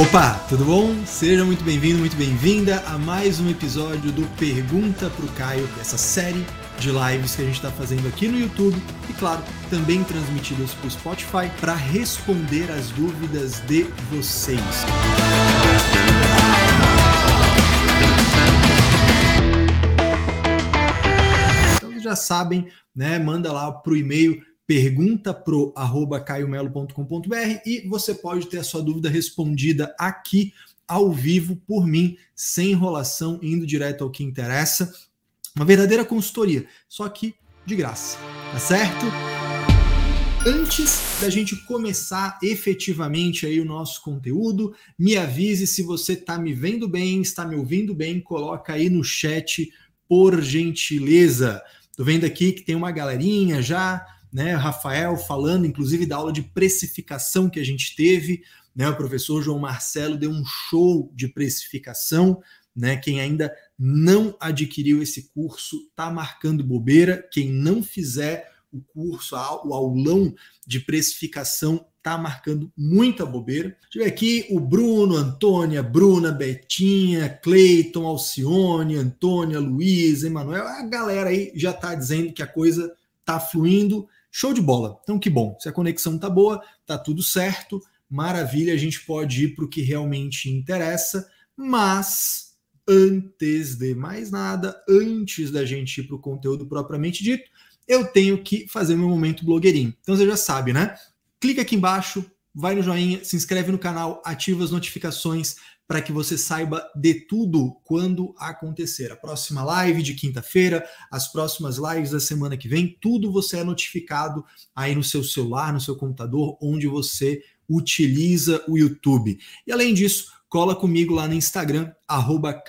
Opa, tudo bom? Seja muito bem-vindo, muito bem-vinda a mais um episódio do Pergunta pro Caio, dessa série de lives que a gente está fazendo aqui no YouTube e, claro, também transmitidas para o Spotify para responder as dúvidas de vocês. Então, vocês já sabem, né? Manda lá pro e-mail pergunta pro arroba caiomelo.com.br e você pode ter a sua dúvida respondida aqui ao vivo por mim, sem enrolação, indo direto ao que interessa. Uma verdadeira consultoria, só que de graça, tá certo? Antes da gente começar efetivamente aí o nosso conteúdo, me avise se você está me vendo bem, está me ouvindo bem, coloca aí no chat por gentileza. Tô vendo aqui que tem uma galerinha já, né? Rafael falando, inclusive, da aula de precificação que a gente teve, né? O professor João Marcelo deu um show de precificação, né? Quem ainda não adquiriu esse curso tá marcando bobeira. Quem não fizer o curso, o aulão de precificação tá marcando muita bobeira. Ver aqui o Bruno, Antônia, Bruna, Betinha, Cleiton, Alcione, Antônia, Luiz, Emanuel, a galera aí já tá dizendo que a coisa tá fluindo. Show de bola. Então, que bom. Se a conexão tá boa, tá tudo certo, maravilha, a gente pode ir para o que realmente interessa, mas antes de mais nada, antes da gente ir para o conteúdo propriamente dito, eu tenho que fazer meu momento blogueirinho. Então você já sabe, né? Clica aqui embaixo, vai no joinha, se inscreve no canal, ativa as notificações para que você saiba de tudo quando acontecer. A próxima live de quinta-feira, as próximas lives da semana que vem, tudo você é notificado aí no seu celular, no seu computador, onde você utiliza o YouTube. E além disso, cola comigo lá no Instagram, arroba.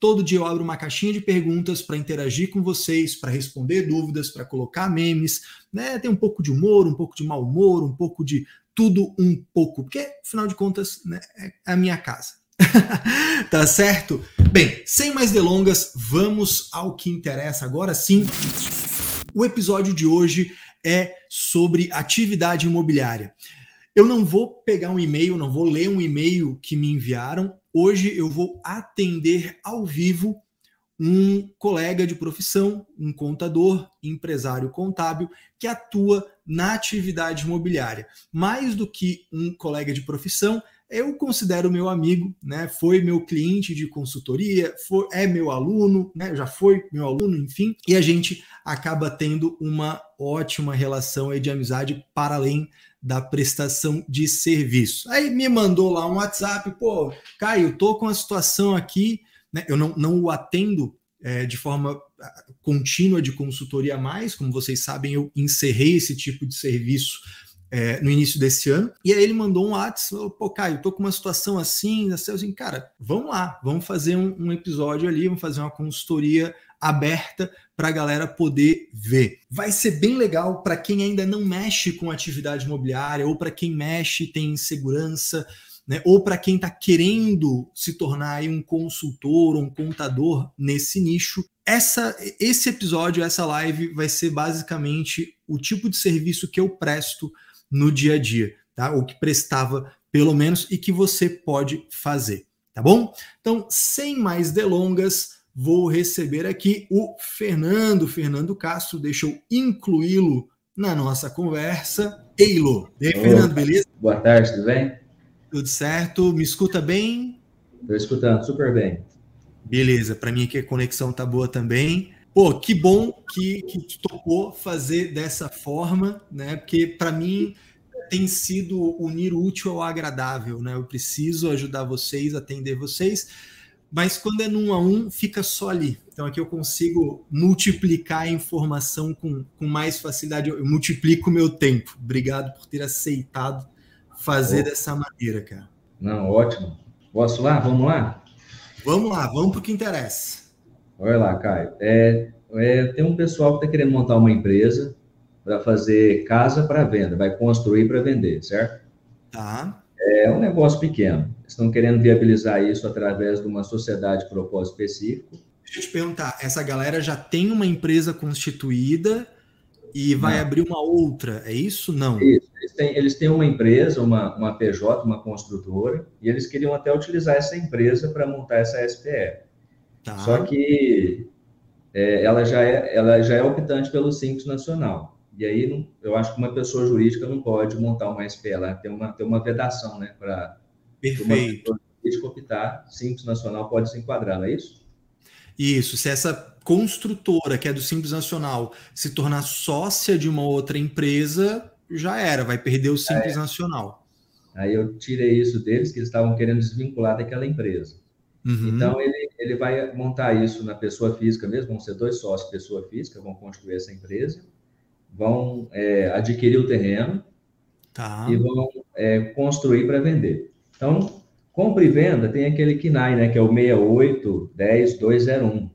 Todo dia eu abro uma caixinha de perguntas para interagir com vocês, para responder dúvidas, para colocar memes, né? Tem um pouco de humor, um pouco de mau humor, um pouco de tudo um pouco, porque afinal de contas né, é a minha casa. tá certo? Bem, sem mais delongas, vamos ao que interessa agora sim. O episódio de hoje é sobre atividade imobiliária. Eu não vou pegar um e-mail, não vou ler um e-mail que me enviaram. Hoje eu vou atender ao vivo um colega de profissão, um contador, empresário contábil, que atua na atividade imobiliária. Mais do que um colega de profissão, eu considero meu amigo, né? Foi meu cliente de consultoria, foi, é meu aluno, né? Já foi meu aluno, enfim, e a gente acaba tendo uma ótima relação de amizade para além da prestação de serviço. Aí me mandou lá um WhatsApp, pô, Caio, tô com a situação aqui né? Eu não, não o atendo é, de forma contínua de consultoria mais, como vocês sabem, eu encerrei esse tipo de serviço é, no início desse ano. E aí ele mandou um WhatsApp, pô, Caio, tô com uma situação assim, assim, cara, vamos lá, vamos fazer um, um episódio ali, vamos fazer uma consultoria aberta para a galera poder ver. Vai ser bem legal para quem ainda não mexe com atividade imobiliária ou para quem mexe tem insegurança né? ou para quem está querendo se tornar um consultor ou um contador nesse nicho. Essa, esse episódio, essa live, vai ser basicamente o tipo de serviço que eu presto no dia a dia, tá? Ou que prestava, pelo menos, e que você pode fazer, tá bom? Então, sem mais delongas, vou receber aqui o Fernando, Fernando Castro, deixa eu incluí-lo na nossa conversa. Eilo. E aí, Fernando, beleza? Boa tarde, tudo bem? Tudo certo? Me escuta bem? Estou escutando super bem. Beleza, para mim aqui a conexão tá boa também. Pô, que bom que, que tu topou fazer dessa forma, né? Porque para mim tem sido unir o útil ao agradável, né? Eu preciso ajudar vocês, atender vocês, mas quando é num a um, fica só ali. Então aqui eu consigo multiplicar a informação com, com mais facilidade, eu multiplico o meu tempo. Obrigado por ter aceitado fazer oh. dessa maneira, cara. Não, ótimo. Posso lá? Vamos lá? Vamos lá, vamos para o que interessa. Olha lá, Caio. É, é, tem um pessoal que está querendo montar uma empresa para fazer casa para venda, vai construir para vender, certo? Tá. É um negócio pequeno. Estão querendo viabilizar isso através de uma sociedade de propósito específico. Deixa eu te perguntar, essa galera já tem uma empresa constituída e vai Não. abrir uma outra, é isso? Não. Isso. Eles têm, eles têm uma empresa, uma, uma PJ, uma construtora, e eles queriam até utilizar essa empresa para montar essa SPE. Tá. Só que é, ela, já é, ela já é optante pelo Simples Nacional. E aí, não- eu acho que uma pessoa jurídica não pode montar uma SPE, ela tem uma, tem uma vedação, né? Para uma Perfeito. pessoa jurídica optar, Simples Nacional pode se enquadrar, não é isso? Isso, se essa construtora, que é do Simples Nacional, se tornar sócia de uma outra empresa, já era, vai perder o Simples Nacional. Aí eu tirei isso deles, que eles estavam querendo desvincular daquela empresa. Uhum. Então, ele, ele vai montar isso na pessoa física mesmo, vão ser dois sócios pessoa física, vão construir essa empresa, vão é, adquirir o terreno tá. e vão é, construir para vender. Então, compra e venda tem aquele KNAI, né, que é o 6810201,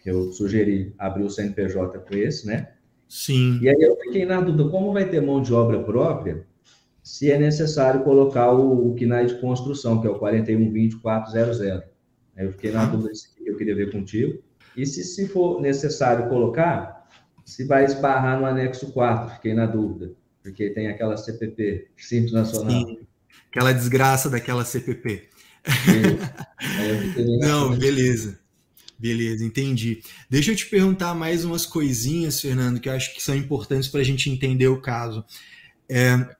que eu sugeri abrir o CNPJ com esse, né? Sim. E aí eu fiquei na dúvida, como vai ter mão de obra própria, se é necessário colocar o, o KNAI de construção, que é o 4120400. Aí eu fiquei na dúvida eu queria ver contigo. E se, se for necessário colocar, se vai esbarrar no anexo 4, fiquei na dúvida. Porque tem aquela CPP, Simples Nacional. Sim. Aquela desgraça daquela CPP. Não, beleza. Beleza, entendi. Deixa eu te perguntar mais umas coisinhas, Fernando, que eu acho que são importantes para a gente entender o caso. É,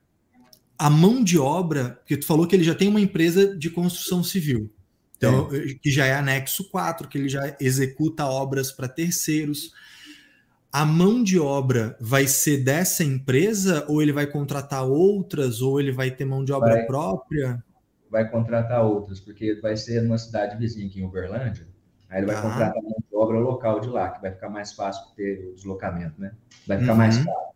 a mão de obra, porque tu falou que ele já tem uma empresa de construção civil, então, que já é anexo 4, que ele já executa obras para terceiros. A mão de obra vai ser dessa empresa, ou ele vai contratar outras, ou ele vai ter mão de obra Vai. própria? vai contratar outras, porque vai ser numa cidade vizinha aqui em Uberlândia, aí ele vai Tá. contratar mão de obra local de lá, que vai ficar mais fácil ter o deslocamento, né? Vai ficar Uhum. mais caro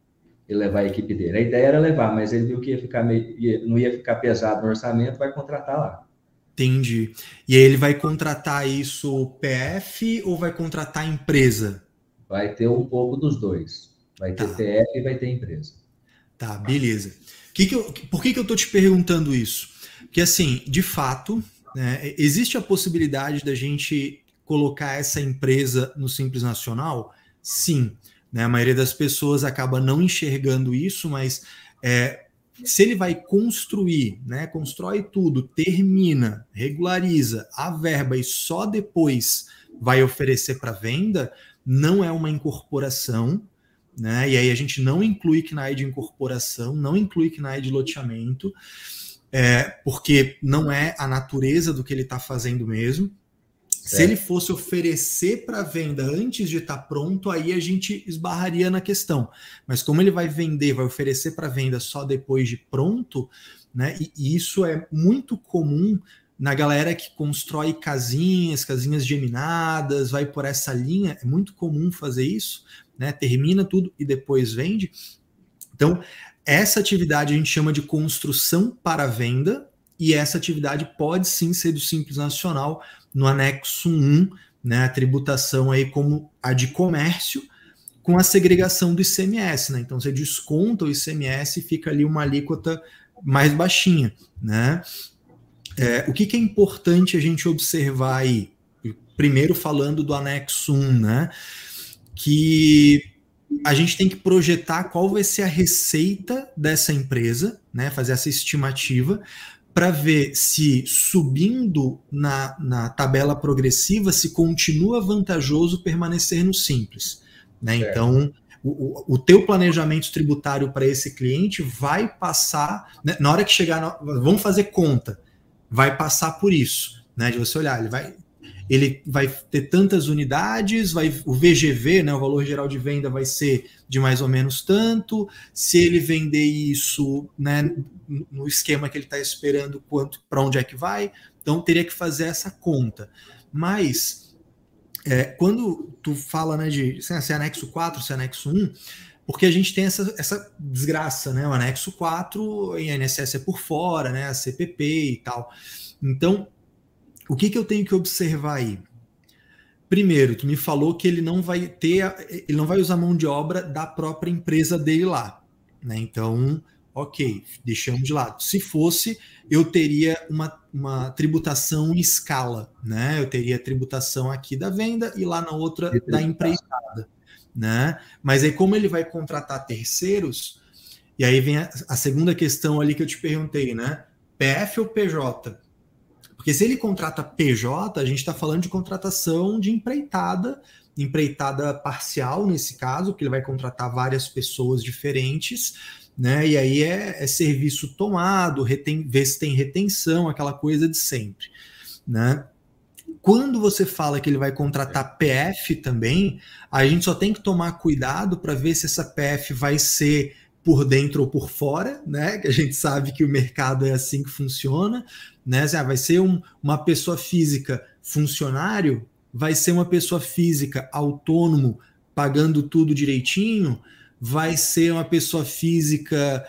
ele levar a equipe dele. A ideia era levar, mas ele viu que ia ficar meio, ia- não ia ficar pesado no orçamento, vai contratar lá. Entendi. E aí ele vai contratar isso PF ou vai contratar empresa? Vai ter um pouco dos dois. Vai ter Tá. PF e vai ter empresa. Tá, beleza. Que que eu, por que, que eu tô te perguntando isso? Porque, assim, de fato, né, existe a possibilidade da gente colocar essa empresa no Simples Nacional? Sim. Né, a maioria das pessoas acaba não enxergando isso, mas é, se ele vai construir, né, constrói tudo, termina, regulariza a verba e só depois vai oferecer para venda, não é uma incorporação, né? E aí a gente não inclui KNAI de incorporação, não inclui KNAI de loteamento, é, porque não é a natureza do que ele está fazendo mesmo. Se É. ele fosse oferecer para venda antes de estar pronto, aí a gente esbarraria na questão. Mas como ele vai vender, vai oferecer para venda só depois de pronto, né? E, e isso é muito comum na galera que constrói casinhas, casinhas geminadas, vai por essa linha, é muito comum fazer isso, né? Termina tudo e depois vende. Então, essa atividade a gente chama de construção para venda, e essa atividade pode sim ser do Simples Nacional no anexo 1, né? A tributação aí como a de comércio, com a segregação do ICMS, né? Então você desconta o ICMS e fica ali uma alíquota mais baixinha, né? É, o que, que é importante a gente observar aí? Primeiro falando do anexo 1, né? Que a gente tem que projetar qual vai ser a receita dessa empresa, né? Fazer essa estimativa para ver se subindo na, na tabela progressiva se continua vantajoso permanecer no simples. Né? Certo. Então, o, o, o teu planejamento tributário para esse cliente vai passar, né? na hora que chegar, na, vamos fazer conta, vai passar por isso, né? De você olhar, ele vai, ele vai ter tantas unidades, vai o VGV, né, o valor geral de venda vai ser de mais ou menos tanto. Se ele vender isso, né, no esquema que ele está esperando, quanto para onde é que vai? Então teria que fazer essa conta. Mas é, quando tu fala né, de se é anexo 4, se é anexo 1, porque a gente tem essa, essa desgraça, né? O anexo 4, em INSS é por fora, né? A CPP e tal. Então, o que, que eu tenho que observar aí? Primeiro, tu me falou que ele não vai ter, ele não vai usar mão de obra da própria empresa dele lá, né? Então, ok, deixamos de lado. Se fosse, eu teria uma, uma tributação em escala, né? Eu teria tributação aqui da venda e lá na outra da empreitada. Né? Mas aí, como ele vai contratar terceiros, e aí vem a, a segunda questão ali que eu te perguntei, né? PF ou PJ? Porque se ele contrata PJ, a gente está falando de contratação de empreitada, empreitada parcial nesse caso, que ele vai contratar várias pessoas diferentes, né? E aí é, é serviço tomado, reten, ver se tem retenção, aquela coisa de sempre, né? Quando você fala que ele vai contratar PF também, a gente só tem que tomar cuidado para ver se essa PF vai ser por dentro ou por fora, né? Que a gente sabe que o mercado é assim que funciona, né? Ah, vai ser um, uma pessoa física funcionário, vai ser uma pessoa física autônomo pagando tudo direitinho, vai ser uma pessoa física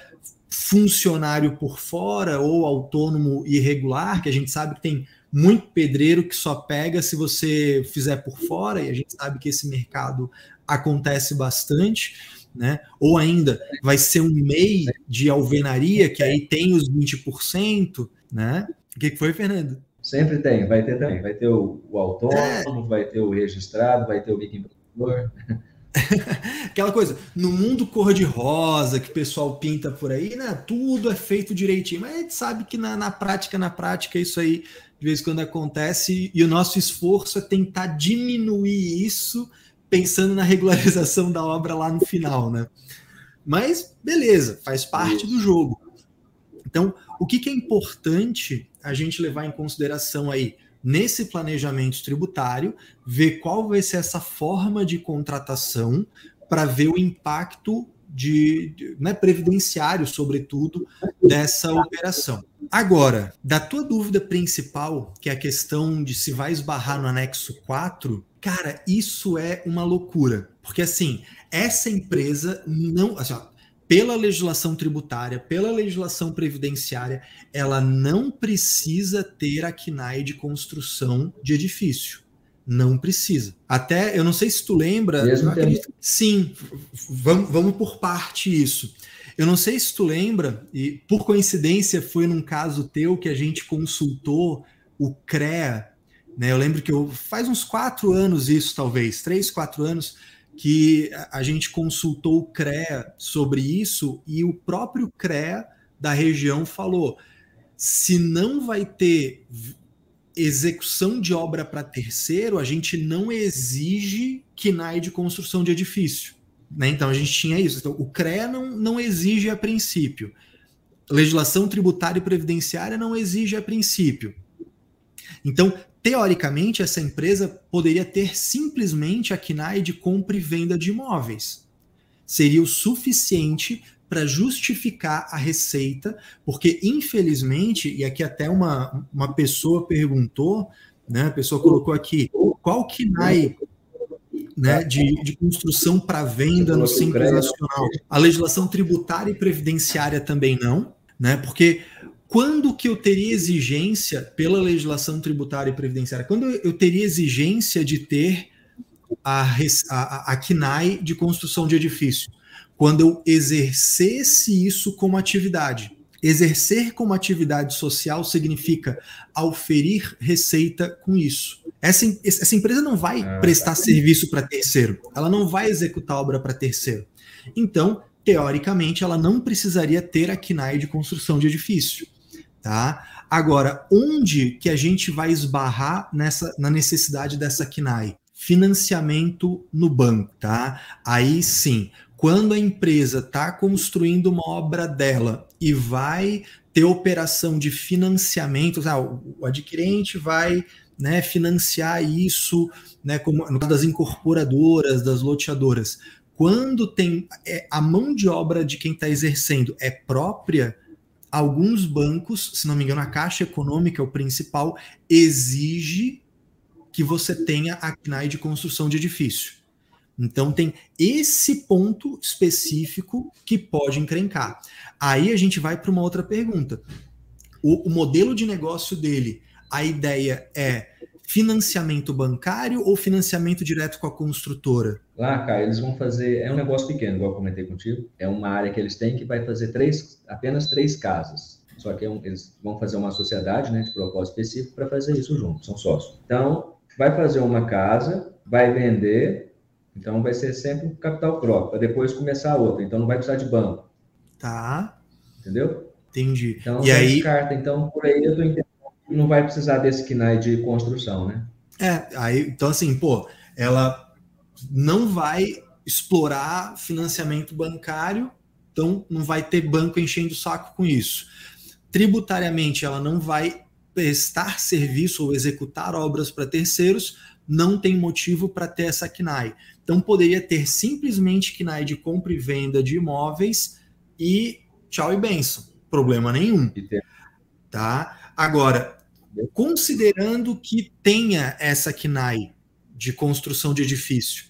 funcionário por fora ou autônomo irregular, que a gente sabe que tem muito pedreiro que só pega se você fizer por fora, e a gente sabe que esse mercado acontece bastante, né? Ou ainda vai ser um MEI de alvenaria, que aí tem os 20%, né? O que, foi, Fernando? Sempre tem, vai ter também. Vai ter o, o autônomo, é. vai ter o registrado, vai ter o microempreendedor. Aquela coisa, no mundo cor-de-rosa que o pessoal pinta por aí, né? Tudo é feito direitinho, mas a gente sabe que na, na prática, na prática, isso aí de vez em quando acontece, e o nosso esforço é tentar diminuir isso pensando na regularização da obra lá no final, né? Mas beleza, faz parte do jogo. Então, o que, que é importante a gente levar em consideração aí nesse planejamento tributário, ver qual vai ser essa forma de contratação para ver o impacto de, de né, previdenciário, sobretudo, dessa operação. Agora, da tua dúvida principal, que é a questão de se vai esbarrar no anexo 4, cara, isso é uma loucura. Porque assim, essa empresa não. Assim, ó, pela legislação tributária, pela legislação previdenciária, ela não precisa ter a CNAE de construção de edifício. Não precisa. Até, eu não sei se tu lembra. Mesmo acredito, sim, vamos, vamos por parte isso. Eu não sei se tu lembra, e por coincidência foi num caso teu que a gente consultou o CREA, né? Eu lembro que eu, faz uns quatro anos isso, talvez, três, quatro anos, que a gente consultou o CREA sobre isso e o próprio CREA da região falou: se não vai ter execução de obra para terceiro, a gente não exige KNAI de construção de edifício. Né? Então a gente tinha isso. Então, o CREA não, não exige a princípio. Legislação tributária e previdenciária não exige a princípio. Então, teoricamente, essa empresa poderia ter simplesmente a KNAI de compra e venda de imóveis. Seria o suficiente para justificar a receita, porque infelizmente, e aqui até uma, uma pessoa perguntou, né, a pessoa colocou aqui, qual KNAI né, de, de construção para venda no Simples Nacional. A legislação tributária e previdenciária também não, né? Porque quando que eu teria exigência pela legislação tributária e previdenciária? Quando eu teria exigência de ter a, a, a KNAI de construção de edifício? Quando eu exercesse isso como atividade. Exercer como atividade social significa auferir receita com isso. Essa, essa empresa não vai ah, prestar tá. serviço para terceiro, ela não vai executar obra para terceiro. Então, teoricamente, ela não precisaria ter a KNAI de construção de edifício. Tá? Agora, onde que a gente vai esbarrar nessa, na necessidade dessa KNAI? Financiamento no banco, tá? Aí sim, quando a empresa está construindo uma obra dela e vai ter operação de financiamento, ah, o adquirente vai né, financiar isso, né, como no caso das incorporadoras, das loteadoras. Quando tem é, a mão de obra de quem está exercendo é própria, alguns bancos, se não me engano, a Caixa Econômica, o principal, exige que você tenha a CNAE de construção de edifício. Então tem esse ponto específico que pode encrencar. Aí a gente vai para uma outra pergunta. O, o, modelo de negócio dele, a ideia é financiamento bancário ou financiamento direto com a construtora? Lá, cara, eles vão fazer. É um negócio pequeno, igual eu comentei contigo. É uma área que eles têm que vai fazer três, apenas três casas. Só que é um, eles vão fazer uma sociedade, né, de propósito específico para fazer isso junto, são sócios. Então, vai fazer uma casa, vai vender Então vai ser sempre capital próprio, para depois começar outra. Então não vai precisar de banco. Tá. Entendeu? Entendi. Então e aí carta, então por aí eu tô entendendo que não vai precisar desse KNAI de construção, né? É, aí então assim, pô, ela não vai explorar financiamento bancário, então não vai ter banco enchendo o saco com isso. Tributariamente ela não vai prestar serviço ou executar obras para terceiros, não tem motivo para ter essa KNAI. Então poderia ter simplesmente KNAI de compra e venda de imóveis e tchau e benção, problema nenhum. Tá? Agora, considerando que tenha essa KNAI de construção de edifício,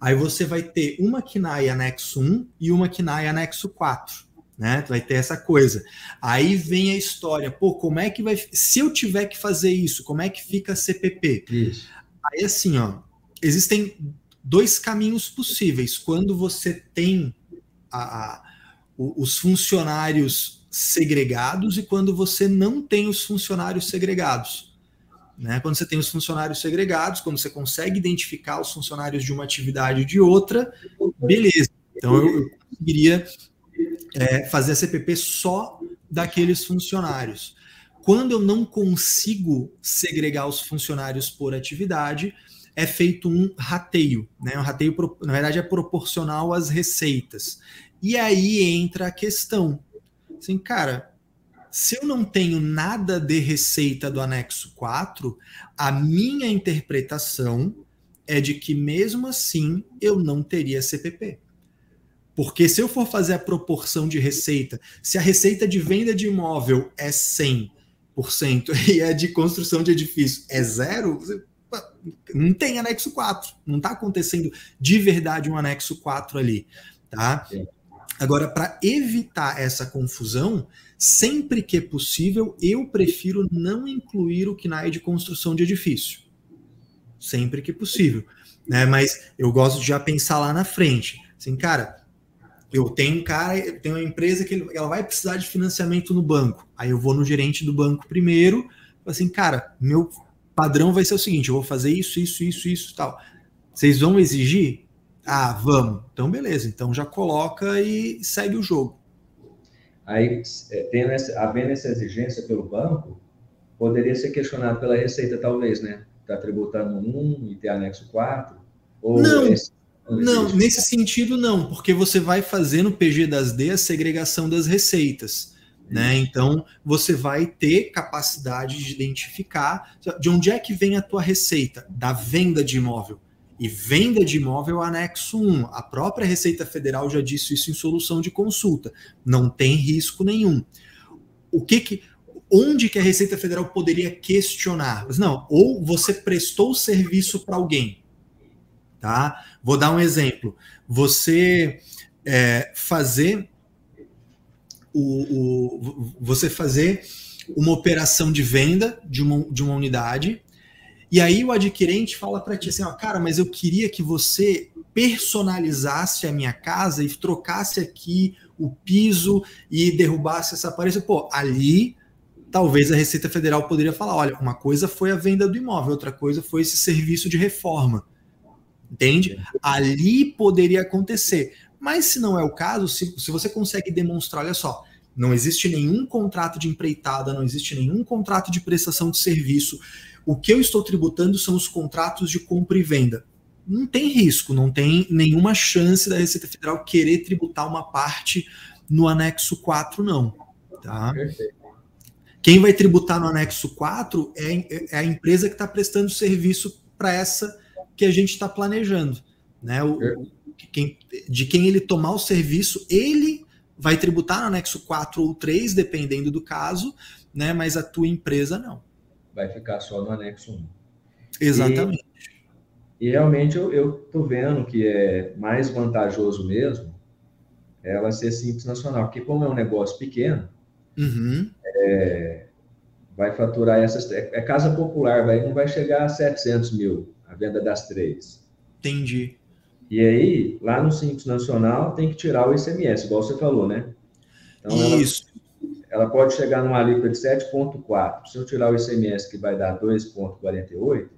aí você vai ter uma KNAI anexo 1 e uma KNAI anexo 4. Né? Vai ter essa coisa. Aí vem a história, pô, como é que vai. Se eu tiver que fazer isso, como é que fica a CPP? Isso. Aí assim, ó, existem dois caminhos possíveis. Quando você tem a, a, os funcionários segregados e quando você não tem os funcionários segregados. Né? Quando você tem os funcionários segregados, quando você consegue identificar os funcionários de uma atividade e de outra, beleza. Então eu, eu conseguiria é, fazer a CPP só daqueles funcionários. Quando eu não consigo segregar os funcionários por atividade, é feito um rateio. Né? Um rateio, na verdade, é proporcional às receitas. E aí entra a questão. Assim, cara, se eu não tenho nada de receita do anexo 4, a minha interpretação é de que mesmo assim eu não teria CPP. Porque se eu for fazer a proporção de receita, se a receita de venda de imóvel é 100% e a de construção de edifício é zero, não tem anexo 4. Não está acontecendo de verdade um anexo 4 ali. Tá? Agora, para evitar essa confusão, sempre que é possível, eu prefiro não incluir o KNAI de construção de edifício. Sempre que possível. Né? Mas eu gosto de já pensar lá na frente. Assim, cara, eu tenho um cara, eu tenho uma empresa que ela vai precisar de financiamento no banco. Aí eu vou no gerente do banco primeiro, assim, cara, meu padrão vai ser o seguinte: eu vou fazer isso, isso, isso, isso, tal. Vocês vão exigir? Ah, vamos. Então, beleza. Então já coloca e segue o jogo. Aí, é, tendo essa, havendo essa exigência pelo banco, poderia ser questionado pela Receita, talvez, né? Está tributando um e ter anexo 4? Ou não, esse, não, nesse sentido não, porque você vai fazer no PG das D a segregação das receitas. Né? Então, você vai ter capacidade de identificar de onde é que vem a tua receita da venda de imóvel. E venda de imóvel anexo 1. A própria Receita Federal já disse isso em solução de consulta. Não tem risco nenhum. O que que onde que a Receita Federal poderia questionar? Mas não, ou você prestou o serviço para alguém, tá? Vou dar um exemplo. Você é, fazer o, o, você fazer uma operação de venda de uma, de uma unidade, e aí o adquirente fala para ti assim, ó, cara, mas eu queria que você personalizasse a minha casa e trocasse aqui o piso e derrubasse essa parede. Pô, ali talvez a Receita Federal poderia falar, olha, uma coisa foi a venda do imóvel, outra coisa foi esse serviço de reforma. Entende? Ali poderia acontecer. Mas se não é o caso, se, se você consegue demonstrar, olha só, não existe nenhum contrato de empreitada, não existe nenhum contrato de prestação de serviço. O que eu estou tributando são os contratos de compra e venda. Não tem risco, não tem nenhuma chance da Receita Federal querer tributar uma parte no anexo 4, não. Tá? Quem vai tributar no anexo 4 é, é a empresa que está prestando serviço para essa que a gente está planejando. Né? O, quem, de quem ele tomar o serviço, ele vai tributar no anexo 4 ou 3, dependendo do caso, né? mas a tua empresa não. Vai ficar só no anexo 1. Exatamente. E, e realmente eu estou vendo que é mais vantajoso mesmo ela ser simples nacional, porque como é um negócio pequeno, uhum. é, vai faturar essas... É, é casa popular, vai, não vai chegar a 700 mil a venda das três. Entendi. E aí, lá no Simples Nacional, tem que tirar o ICMS, igual você falou, né? Então, Isso. Ela, ela pode chegar numa alíquota de 7,4. Se eu tirar o ICMS, que vai dar 2,48,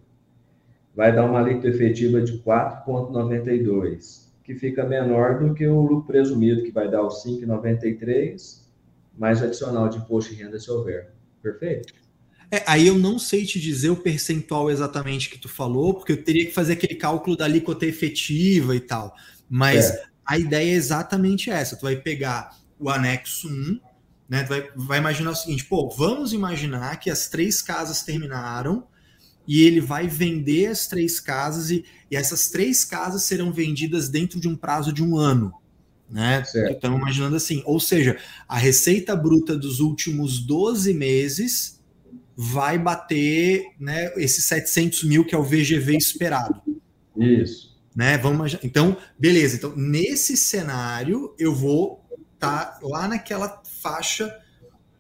vai dar uma alíquota efetiva de 4,92, que fica menor do que o lucro presumido, que vai dar o 5,93, mais o adicional de imposto de renda se houver. Perfeito? É, aí eu não sei te dizer o percentual exatamente que tu falou, porque eu teria que fazer aquele cálculo da alíquota efetiva e tal. Mas é. a ideia é exatamente essa: tu vai pegar o anexo 1, né? Tu vai, vai imaginar o seguinte: pô, vamos imaginar que as três casas terminaram e ele vai vender as três casas e, e essas três casas serão vendidas dentro de um prazo de um ano. Né? Estamos imaginando assim, ou seja, a receita bruta dos últimos 12 meses vai bater né, esses 700 mil que é o VGV esperado. Isso. Né? Vamos. Então, beleza. Então, nesse cenário, eu vou estar tá lá naquela faixa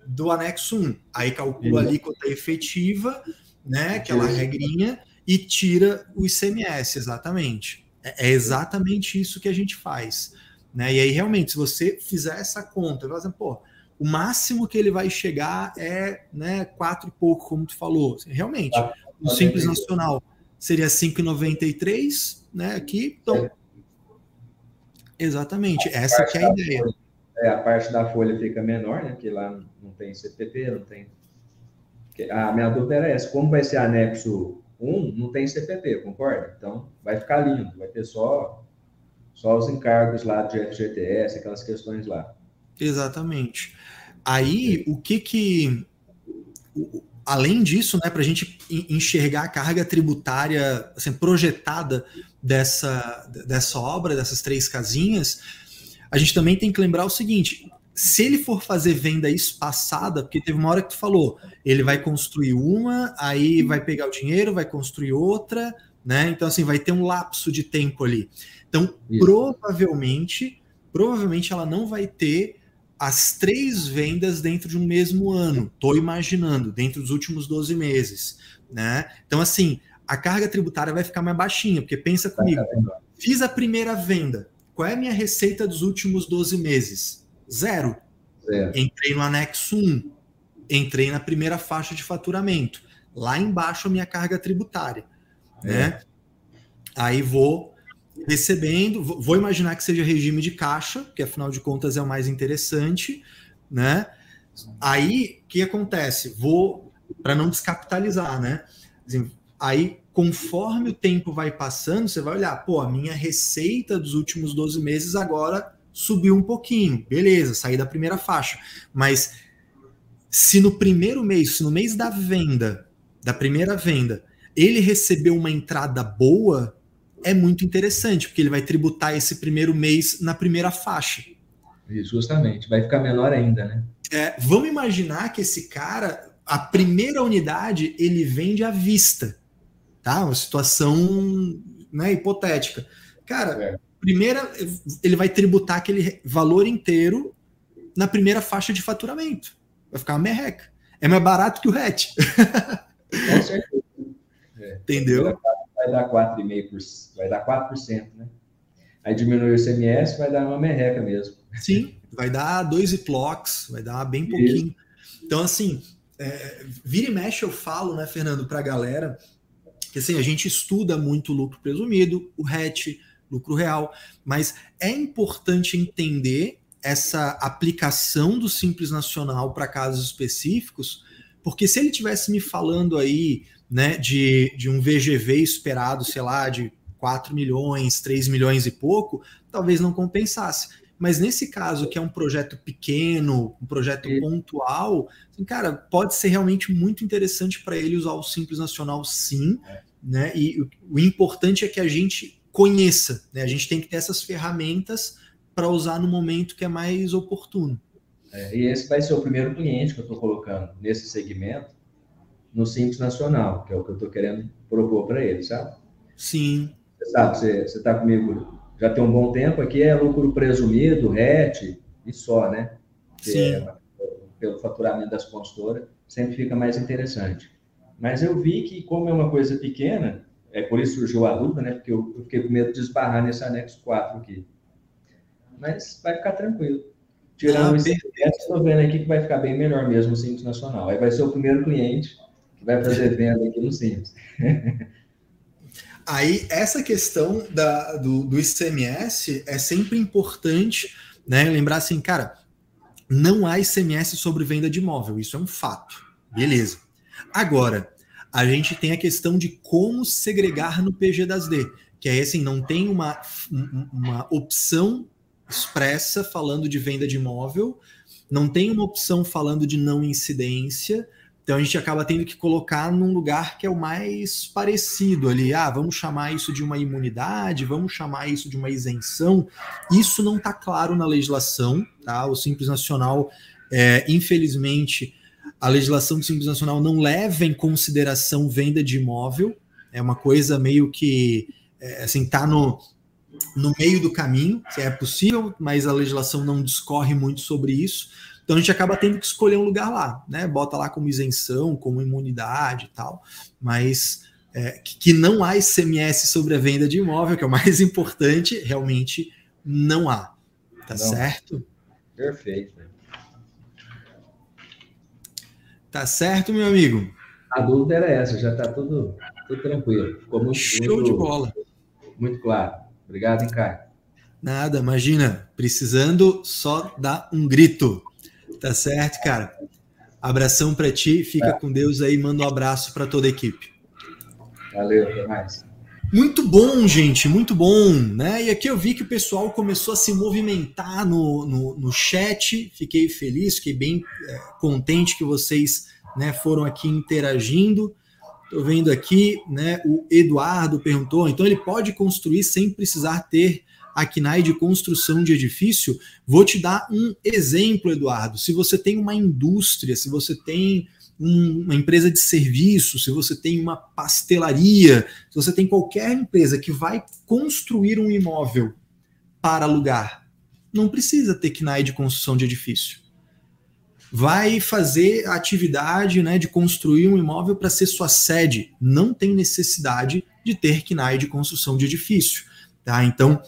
do anexo 1. Aí calcula a alíquota efetiva né? Aquela regrinha e tira o ICMS, exatamente. É, é exatamente isso que a gente faz. Né? E aí, realmente, se você fizer essa conta, você assim, pô, o máximo que ele vai chegar é né, quatro e pouco, como tu falou. Realmente, ah, o Simples Nacional seria 5,93, né? Aqui, então. É. Exatamente, essa que é a ideia. Folha, é, a parte da folha fica menor, né? Porque lá não tem CPP, não tem a minha dúvida era essa: como vai ser anexo 1, não tem CPP, concorda? Então, vai ficar lindo, vai ter só, só os encargos lá de FGTS, aquelas questões lá. Exatamente. Aí, o que que. Além disso, né, para a gente enxergar a carga tributária assim, projetada dessa, dessa obra, dessas três casinhas, a gente também tem que lembrar o seguinte: se ele for fazer venda espaçada, porque teve uma hora que tu falou, ele vai construir uma, aí vai pegar o dinheiro, vai construir outra, né? Então, assim, vai ter um lapso de tempo ali. Então, Isso. provavelmente, provavelmente ela não vai ter as três vendas dentro de um mesmo ano. Tô imaginando, dentro dos últimos 12 meses, né? Então, assim, a carga tributária vai ficar mais baixinha, porque pensa comigo, fiz a primeira venda, qual é a minha receita dos últimos 12 meses? Zero. Zero. Entrei no anexo 1. Entrei na primeira faixa de faturamento. Lá embaixo a minha carga tributária. É. Né? Aí vou recebendo, vou imaginar que seja regime de caixa, que afinal de contas é o mais interessante, né? Aí o que acontece? Vou para não descapitalizar, né? Assim, aí conforme o tempo vai passando, você vai olhar, pô, a minha receita dos últimos 12 meses agora subiu um pouquinho, beleza, saí da primeira faixa. Mas se no primeiro mês, se no mês da venda, da primeira venda, ele recebeu uma entrada boa, é muito interessante, porque ele vai tributar esse primeiro mês na primeira faixa. Isso, justamente, vai ficar menor ainda, né? É, vamos imaginar que esse cara, a primeira unidade, ele vende à vista, tá? Uma situação né, hipotética. Cara, é primeira, ele vai tributar aquele valor inteiro na primeira faixa de faturamento. Vai ficar uma merreca. É mais barato que o RET. Com certeza. É. Entendeu? Vai dar 4,5%, vai dar 4%, né? Aí diminui o ICMS, vai dar uma merreca mesmo. Sim, vai dar dois IPLOCs, vai dar bem pouquinho. Isso. Então, assim, é, vira e mexe eu falo, né, Fernando, para a galera, que assim, a gente estuda muito o lucro presumido, o RET, lucro real. Mas é importante entender essa aplicação do Simples Nacional para casos específicos, porque se ele tivesse me falando aí né, de, de um VGV esperado, sei lá, de 4 milhões, 3 milhões e pouco, talvez não compensasse. Mas nesse caso, que é um projeto pequeno, um projeto pontual, assim, cara, pode ser realmente muito interessante para ele usar o Simples Nacional, sim. É. Né? E o, o importante é que a gente conheça. Né? A gente tem que ter essas ferramentas para usar no momento que é mais oportuno. É, e esse vai ser o primeiro cliente que eu estou colocando nesse segmento no Simples Nacional, que é o que eu estou querendo propor para ele, sabe? Sim. Você sabe, você está comigo já tem um bom tempo aqui, é lucro presumido, RET e só, né? Que Sim. É, pelo faturamento das consultoras, sempre fica mais interessante. Mas eu vi que, como é uma coisa pequena, é por isso surgiu a dúvida, né? Porque eu, eu fiquei com medo de esbarrar nesse anexo 4 aqui. Mas vai ficar tranquilo. Tirando ah, esse estou vendo aqui que vai ficar bem melhor mesmo o Simples Nacional. Aí vai ser o primeiro cliente vai fazer venda aqui no Simples. Aí, essa questão da, do, do ICMS é sempre importante, né? Lembrar assim, cara, não há ICMS sobre venda de imóvel, isso é um fato. Beleza. Agora, a gente tem a questão de como segregar no PG das D, que é assim, não tem uma, uma opção expressa falando de venda de imóvel, não tem uma opção falando de não incidência, então a gente acaba tendo que colocar num lugar que é o mais parecido ali. Ah, vamos chamar isso de uma imunidade, vamos chamar isso de uma isenção. Isso não está claro na legislação, tá? O Simples Nacional, é, infelizmente, a legislação do Simples Nacional não leva em consideração venda de imóvel. É uma coisa meio que é, assim, tá no, no meio do caminho, é possível, mas a legislação não discorre muito sobre isso. Então a gente acaba tendo que escolher um lugar lá, né? Bota lá como isenção, como imunidade e tal, mas é, que não há ICMS sobre a venda de imóvel, que é o mais importante, realmente não há. Tá não. certo? Perfeito. Tá certo, meu amigo? A dúvida era essa, já tá tudo, tudo tranquilo. Ficou muito, Show muito, de bola. Muito claro. Obrigado, hein, Caio? Nada, imagina. Precisando, só dar um grito. Tá certo, cara? Abração para ti, fica é. com Deus aí, manda um abraço para toda a equipe. Valeu, até mais. Muito bom, gente, muito bom, né? E aqui eu vi que o pessoal começou a se movimentar no, no, no chat, fiquei feliz, fiquei bem é, contente que vocês né, foram aqui interagindo. Estou vendo aqui, né? O Eduardo perguntou, então ele pode construir sem precisar ter a KNAI de construção de edifício, vou te dar um exemplo, Eduardo. Se você tem uma indústria, se você tem um, uma empresa de serviço, se você tem uma pastelaria, se você tem qualquer empresa que vai construir um imóvel para alugar, não precisa ter KNAI de construção de edifício. Vai fazer a atividade né, de construir um imóvel para ser sua sede. Não tem necessidade de ter KNAI de construção de edifício. Tá? Então,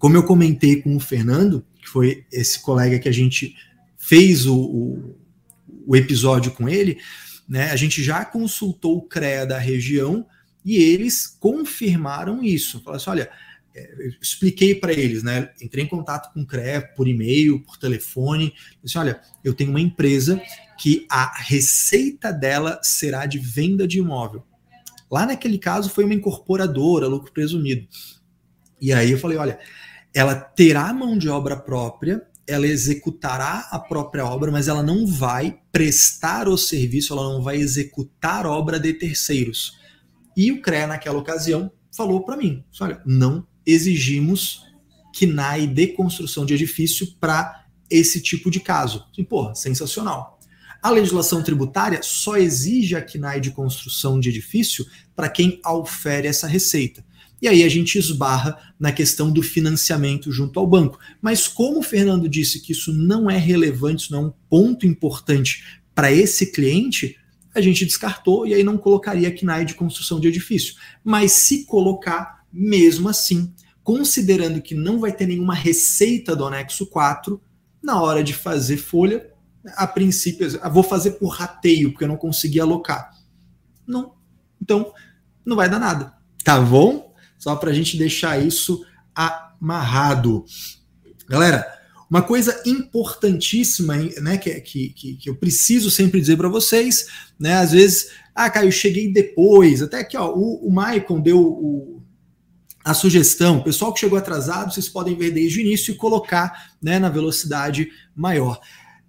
como eu comentei com o Fernando, que foi esse colega que a gente fez o, o, o episódio com ele, né, a gente já consultou o CREA da região e eles confirmaram isso. Falaram assim: olha, é, eu expliquei para eles, né? Entrei em contato com o CREA por e-mail, por telefone. Disse: olha, eu tenho uma empresa que a receita dela será de venda de imóvel. Lá naquele caso foi uma incorporadora, lucro presumido. E aí eu falei: olha, ela terá mão de obra própria, ela executará a própria obra, mas ela não vai prestar o serviço, ela não vai executar obra de terceiros. E o CREA, naquela ocasião, falou para mim: olha, não exigimos KNAI de construção de edifício para esse tipo de caso. E, porra, sensacional. A legislação tributária só exige a KNAI de construção de edifício para quem aufere essa receita. E aí a gente esbarra na questão do financiamento junto ao banco. Mas como o Fernando disse que isso não é relevante, isso não é um ponto importante para esse cliente, a gente descartou e aí não colocaria KNAI de construção de edifício. Mas se colocar, mesmo assim, considerando que não vai ter nenhuma receita do anexo 4, na hora de fazer folha, a princípio, vou fazer por rateio, porque eu não consegui alocar. Não. Então, não vai dar nada. Tá bom? Só para a gente deixar isso amarrado. Galera, uma coisa importantíssima, né, que, que, que eu preciso sempre dizer para vocês, né, às vezes, ah, Caio, cheguei depois, até aqui, ó, o, o Maicon deu o, a sugestão, o pessoal que chegou atrasado, vocês podem ver desde o início e colocar, né, na velocidade maior.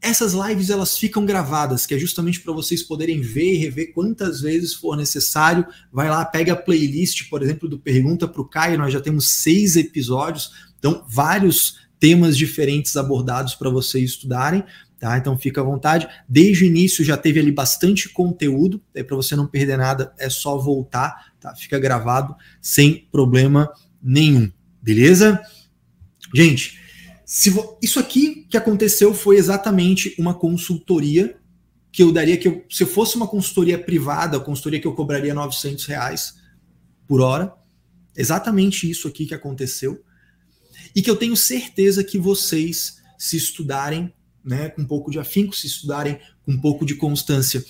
Essas lives elas ficam gravadas, que é justamente para vocês poderem ver e rever quantas vezes for necessário. Vai lá, pega a playlist, por exemplo, do Pergunta para o Caio, nós já temos seis episódios, então vários temas diferentes abordados para vocês estudarem. Tá? Então fica à vontade. Desde o início já teve ali bastante conteúdo, é para você não perder nada, é só voltar, tá? Fica gravado sem problema nenhum. Beleza? Gente, se isso aqui que aconteceu foi exatamente uma consultoria que eu daria que eu, se fosse uma consultoria privada, consultoria que eu cobraria 900 reais por hora, exatamente isso aqui que aconteceu. E que eu tenho certeza que vocês se estudarem, né, com um pouco de afinco, se estudarem com um pouco de constância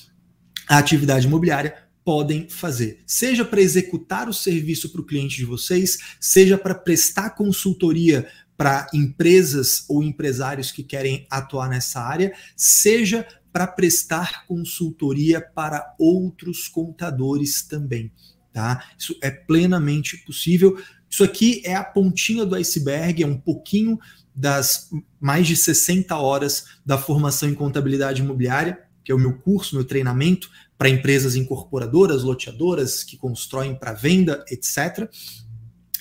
a atividade imobiliária, podem fazer, seja para executar o serviço para o cliente de vocês, seja para prestar consultoria para empresas ou empresários que querem atuar nessa área, seja para prestar consultoria para outros contadores também. Tá? Isso é plenamente possível. Isso aqui é a pontinha do iceberg, é um pouquinho das mais de 60 horas da formação em contabilidade imobiliária, que é o meu curso, meu treinamento para empresas incorporadoras, loteadoras que constroem para venda, etc.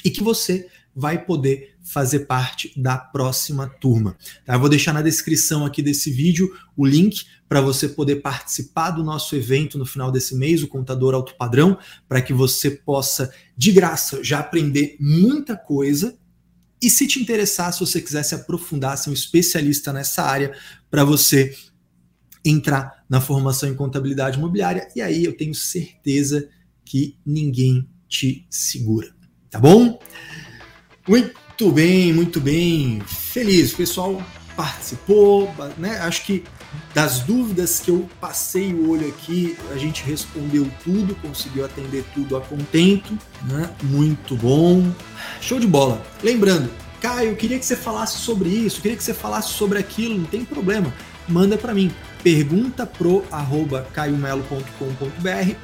E que você vai poder fazer parte da próxima turma. Tá? Eu vou deixar na descrição aqui desse vídeo o link para você poder participar do nosso evento no final desse mês, o Contador Alto Padrão, para que você possa, de graça, já aprender muita coisa. E se te interessar, se você quiser se aprofundar, ser um especialista nessa área, para você entrar na formação em contabilidade imobiliária, e aí eu tenho certeza que ninguém te segura. Tá bom? Muito bem, muito bem. Feliz, o pessoal participou, né? Acho que das dúvidas que eu passei o olho aqui, a gente respondeu tudo, conseguiu atender tudo a contento, né? Muito bom. Show de bola. Lembrando, Caio, queria que você falasse sobre isso, queria que você falasse sobre aquilo, não tem problema. Manda para mim pergunta pro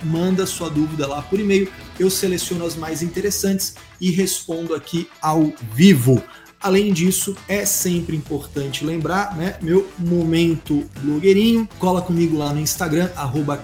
manda sua dúvida lá por e-mail, eu seleciono as mais interessantes e respondo aqui ao vivo. Além disso, é sempre importante lembrar, né? Meu momento blogueirinho, cola comigo lá no Instagram, arroba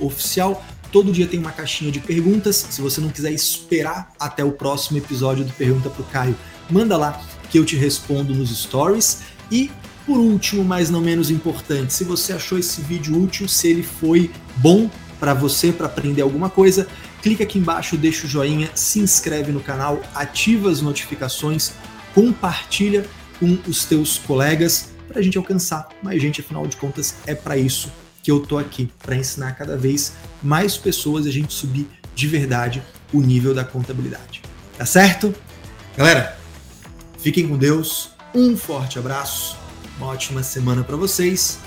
Oficial. Todo dia tem uma caixinha de perguntas. Se você não quiser esperar até o próximo episódio do Pergunta pro Caio, manda lá que eu te respondo nos stories. E por último, mas não menos importante, se você achou esse vídeo útil, se ele foi bom para você, para aprender alguma coisa, clica aqui embaixo, deixa o joinha, se inscreve no canal, ativa as notificações, compartilha com os teus colegas para a gente alcançar mais gente, afinal de contas é para isso que eu tô aqui, para ensinar cada vez mais pessoas a gente subir de verdade o nível da contabilidade. Tá certo? Galera, fiquem com Deus, um forte abraço uma ótima semana para vocês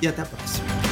e até a próxima.